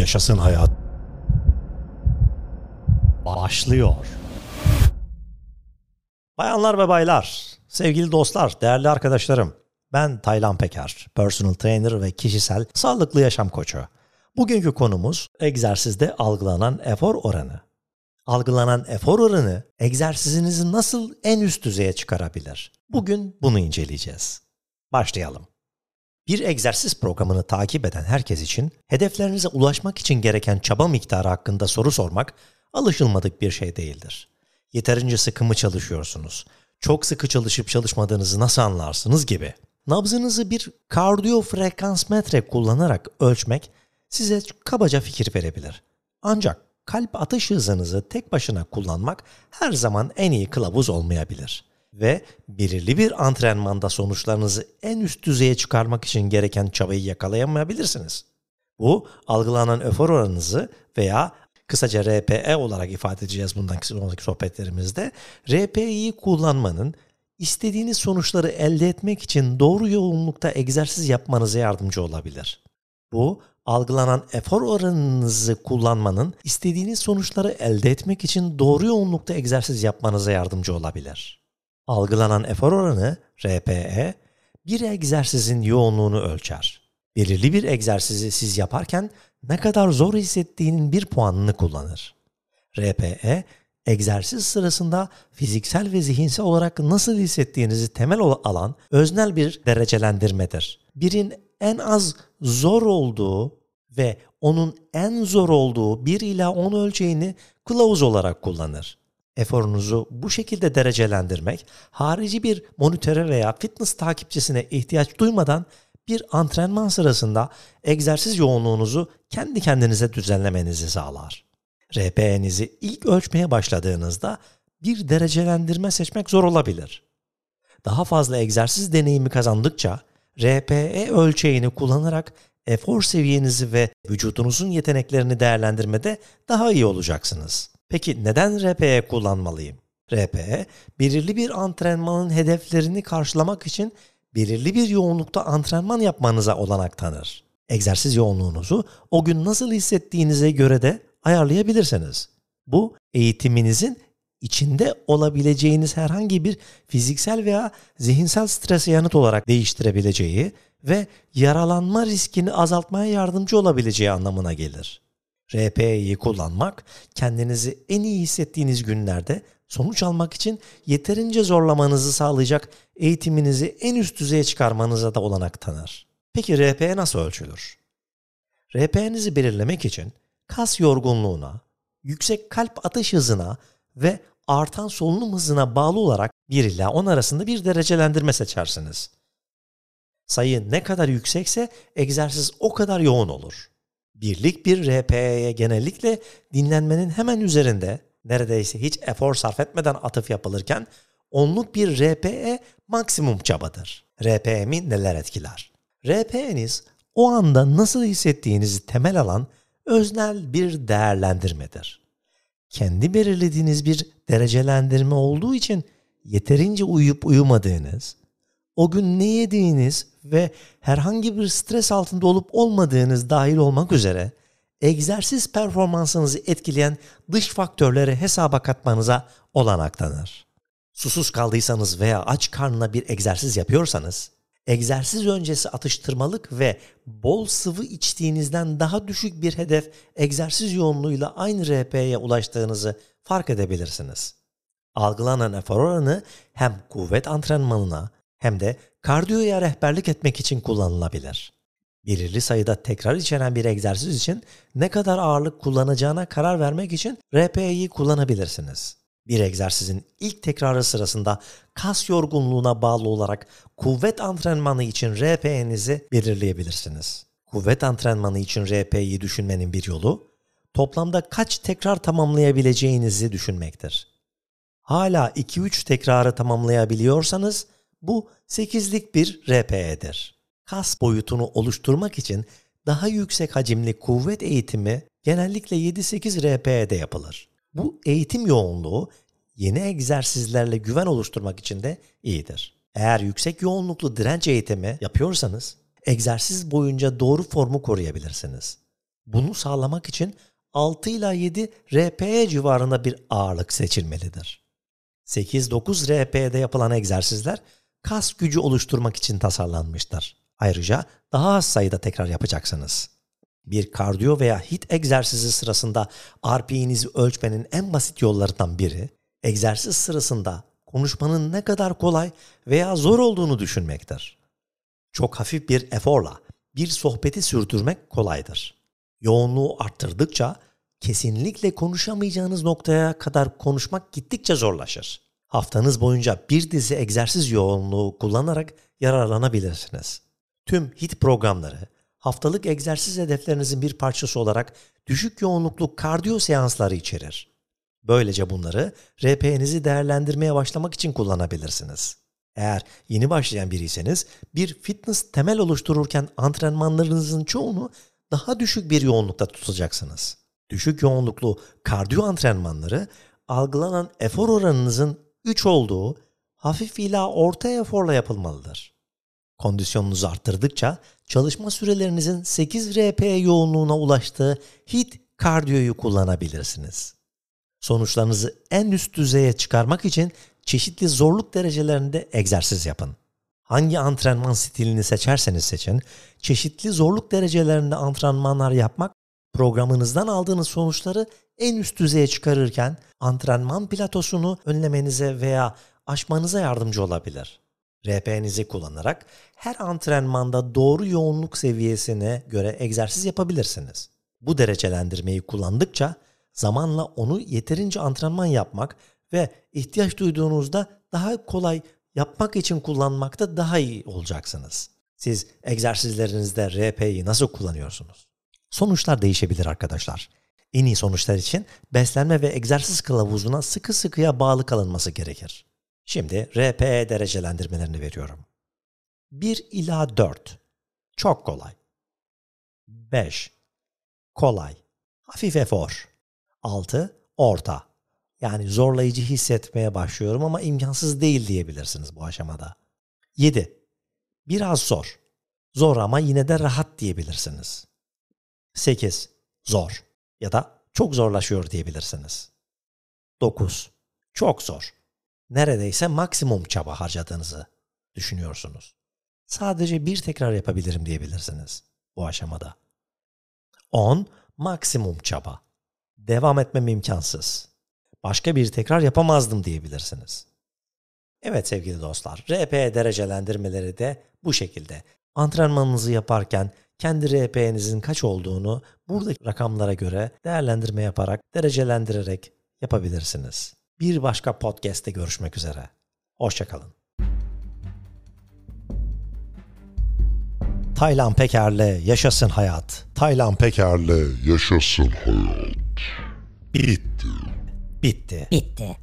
Yaşasın hayat. Başlıyor. Bayanlar ve baylar, sevgili dostlar, değerli arkadaşlarım. Ben Taylan Peker, personal trainer ve kişisel sağlıklı yaşam koçu. Bugünkü konumuz egzersizde algılanan efor oranı. Algılanan efor oranı egzersizinizi nasıl en üst düzeye çıkarabilir? Bugün bunu inceleyeceğiz. Başlayalım. Bir egzersiz programını takip eden herkes için hedeflerinize ulaşmak için gereken çaba miktarı hakkında soru sormak alışılmadık bir şey değildir. Yeterince sıkı mı çalışıyorsunuz? Çok sıkı çalışıp çalışmadığınızı nasıl anlarsınız gibi. Nabzınızı bir kardiyo frekans metre kullanarak ölçmek size kabaca fikir verebilir. Ancak kalp atış hızınızı tek başına kullanmak her zaman en iyi kılavuz olmayabilir ve belirli bir antrenmanda sonuçlarınızı en üst düzeye çıkarmak için gereken çabayı yakalayamayabilirsiniz. Bu algılanan öfor oranınızı veya kısaca RPE olarak ifade edeceğiz bundan sonraki sohbetlerimizde. RPE'yi kullanmanın istediğiniz sonuçları elde etmek için doğru yoğunlukta egzersiz yapmanıza yardımcı olabilir. Bu algılanan efor oranınızı kullanmanın istediğiniz sonuçları elde etmek için doğru yoğunlukta egzersiz yapmanıza yardımcı olabilir. Algılanan efor oranı RPE bir egzersizin yoğunluğunu ölçer. Belirli bir egzersizi siz yaparken ne kadar zor hissettiğinin bir puanını kullanır. RPE egzersiz sırasında fiziksel ve zihinsel olarak nasıl hissettiğinizi temel alan öznel bir derecelendirmedir. Birin en az zor olduğu ve onun en zor olduğu 1 ila 10 ölçeğini kılavuz olarak kullanır. Eforunuzu bu şekilde derecelendirmek, harici bir monitöre veya fitness takipçisine ihtiyaç duymadan bir antrenman sırasında egzersiz yoğunluğunuzu kendi kendinize düzenlemenizi sağlar. RPE'nizi ilk ölçmeye başladığınızda bir derecelendirme seçmek zor olabilir. Daha fazla egzersiz deneyimi kazandıkça RPE ölçeğini kullanarak efor seviyenizi ve vücudunuzun yeteneklerini değerlendirmede daha iyi olacaksınız. Peki neden RPE kullanmalıyım? RPE, belirli bir antrenmanın hedeflerini karşılamak için belirli bir yoğunlukta antrenman yapmanıza olanak tanır. Egzersiz yoğunluğunuzu o gün nasıl hissettiğinize göre de ayarlayabilirsiniz. Bu eğitiminizin içinde olabileceğiniz herhangi bir fiziksel veya zihinsel strese yanıt olarak değiştirebileceği ve yaralanma riskini azaltmaya yardımcı olabileceği anlamına gelir. RPE'yi kullanmak kendinizi en iyi hissettiğiniz günlerde sonuç almak için yeterince zorlamanızı sağlayacak eğitiminizi en üst düzeye çıkarmanıza da olanak tanır. Peki RPE nasıl ölçülür? RPE'nizi belirlemek için kas yorgunluğuna, yüksek kalp atış hızına ve artan solunum hızına bağlı olarak 1 ila 10 arasında bir derecelendirme seçersiniz. Sayı ne kadar yüksekse egzersiz o kadar yoğun olur. Birlik bir RPE'ye genellikle dinlenmenin hemen üzerinde neredeyse hiç efor sarf etmeden atıf yapılırken onluk bir RPE maksimum çabadır. RPE'mi neler etkiler? RPE'niz o anda nasıl hissettiğinizi temel alan öznel bir değerlendirmedir. Kendi belirlediğiniz bir derecelendirme olduğu için yeterince uyuyup uyumadığınız, o gün ne yediğiniz ve herhangi bir stres altında olup olmadığınız dahil olmak üzere egzersiz performansınızı etkileyen dış faktörleri hesaba katmanıza olanak tanır. Susuz kaldıysanız veya aç karnına bir egzersiz yapıyorsanız, egzersiz öncesi atıştırmalık ve bol sıvı içtiğinizden daha düşük bir hedef egzersiz yoğunluğuyla aynı RP'ye ulaştığınızı fark edebilirsiniz. Algılanan efor oranı hem kuvvet antrenmanına hem de kardiyoya rehberlik etmek için kullanılabilir. Belirli sayıda tekrar içeren bir egzersiz için ne kadar ağırlık kullanacağına karar vermek için RPE'yi kullanabilirsiniz. Bir egzersizin ilk tekrarı sırasında kas yorgunluğuna bağlı olarak kuvvet antrenmanı için RPE'nizi belirleyebilirsiniz. Kuvvet antrenmanı için RPE'yi düşünmenin bir yolu, toplamda kaç tekrar tamamlayabileceğinizi düşünmektir. Hala 2-3 tekrarı tamamlayabiliyorsanız bu 8'lik bir RPE'dir. Kas boyutunu oluşturmak için daha yüksek hacimli kuvvet eğitimi genellikle 7-8 RPE'de yapılır. Bu eğitim yoğunluğu yeni egzersizlerle güven oluşturmak için de iyidir. Eğer yüksek yoğunluklu direnç eğitimi yapıyorsanız egzersiz boyunca doğru formu koruyabilirsiniz. Bunu sağlamak için 6 ila 7 RPE civarında bir ağırlık seçilmelidir. 8-9 RPE'de yapılan egzersizler kas gücü oluşturmak için tasarlanmıştır. Ayrıca daha az sayıda tekrar yapacaksınız. Bir kardiyo veya hit egzersizi sırasında RPE'nizi ölçmenin en basit yollarından biri, egzersiz sırasında konuşmanın ne kadar kolay veya zor olduğunu düşünmektir. Çok hafif bir eforla bir sohbeti sürdürmek kolaydır. Yoğunluğu arttırdıkça kesinlikle konuşamayacağınız noktaya kadar konuşmak gittikçe zorlaşır. Haftanız boyunca bir dizi egzersiz yoğunluğu kullanarak yararlanabilirsiniz. Tüm HIT programları haftalık egzersiz hedeflerinizin bir parçası olarak düşük yoğunluklu kardiyo seansları içerir. Böylece bunları RP'nizi değerlendirmeye başlamak için kullanabilirsiniz. Eğer yeni başlayan biriyseniz bir fitness temel oluştururken antrenmanlarınızın çoğunu daha düşük bir yoğunlukta tutacaksınız. Düşük yoğunluklu kardiyo antrenmanları algılanan efor oranınızın 3 olduğu hafif ila orta eforla yapılmalıdır. Kondisyonunuzu arttırdıkça çalışma sürelerinizin 8 RP yoğunluğuna ulaştığı HIIT kardiyoyu kullanabilirsiniz. Sonuçlarınızı en üst düzeye çıkarmak için çeşitli zorluk derecelerinde egzersiz yapın. Hangi antrenman stilini seçerseniz seçin, çeşitli zorluk derecelerinde antrenmanlar yapmak programınızdan aldığınız sonuçları en üst düzeye çıkarırken antrenman platosunu önlemenize veya aşmanıza yardımcı olabilir. RP'nizi kullanarak her antrenmanda doğru yoğunluk seviyesine göre egzersiz yapabilirsiniz. Bu derecelendirmeyi kullandıkça zamanla onu yeterince antrenman yapmak ve ihtiyaç duyduğunuzda daha kolay yapmak için kullanmakta daha iyi olacaksınız. Siz egzersizlerinizde RP'yi nasıl kullanıyorsunuz? Sonuçlar değişebilir arkadaşlar. En iyi sonuçlar için beslenme ve egzersiz kılavuzuna sıkı sıkıya bağlı kalınması gerekir. Şimdi RPE derecelendirmelerini veriyorum. 1 ila 4 çok kolay. 5 kolay. Hafif efor. 6 orta. Yani zorlayıcı hissetmeye başlıyorum ama imkansız değil diyebilirsiniz bu aşamada. 7 biraz zor. Zor ama yine de rahat diyebilirsiniz. 8 zor ya da çok zorlaşıyor diyebilirsiniz. 9 çok zor neredeyse maksimum çaba harcadığınızı düşünüyorsunuz. Sadece bir tekrar yapabilirim diyebilirsiniz bu aşamada. 10. Maksimum çaba. Devam etmem imkansız. Başka bir tekrar yapamazdım diyebilirsiniz. Evet sevgili dostlar, RP derecelendirmeleri de bu şekilde. Antrenmanınızı yaparken kendi RP'nizin kaç olduğunu buradaki rakamlara göre değerlendirme yaparak, derecelendirerek yapabilirsiniz. Bir başka podcast'te görüşmek üzere. Hoşçakalın. Taylan Peker'le Yaşasın Hayat. Taylan Peker'le Yaşasın Hayat. Bitti. Bitti. Bitti.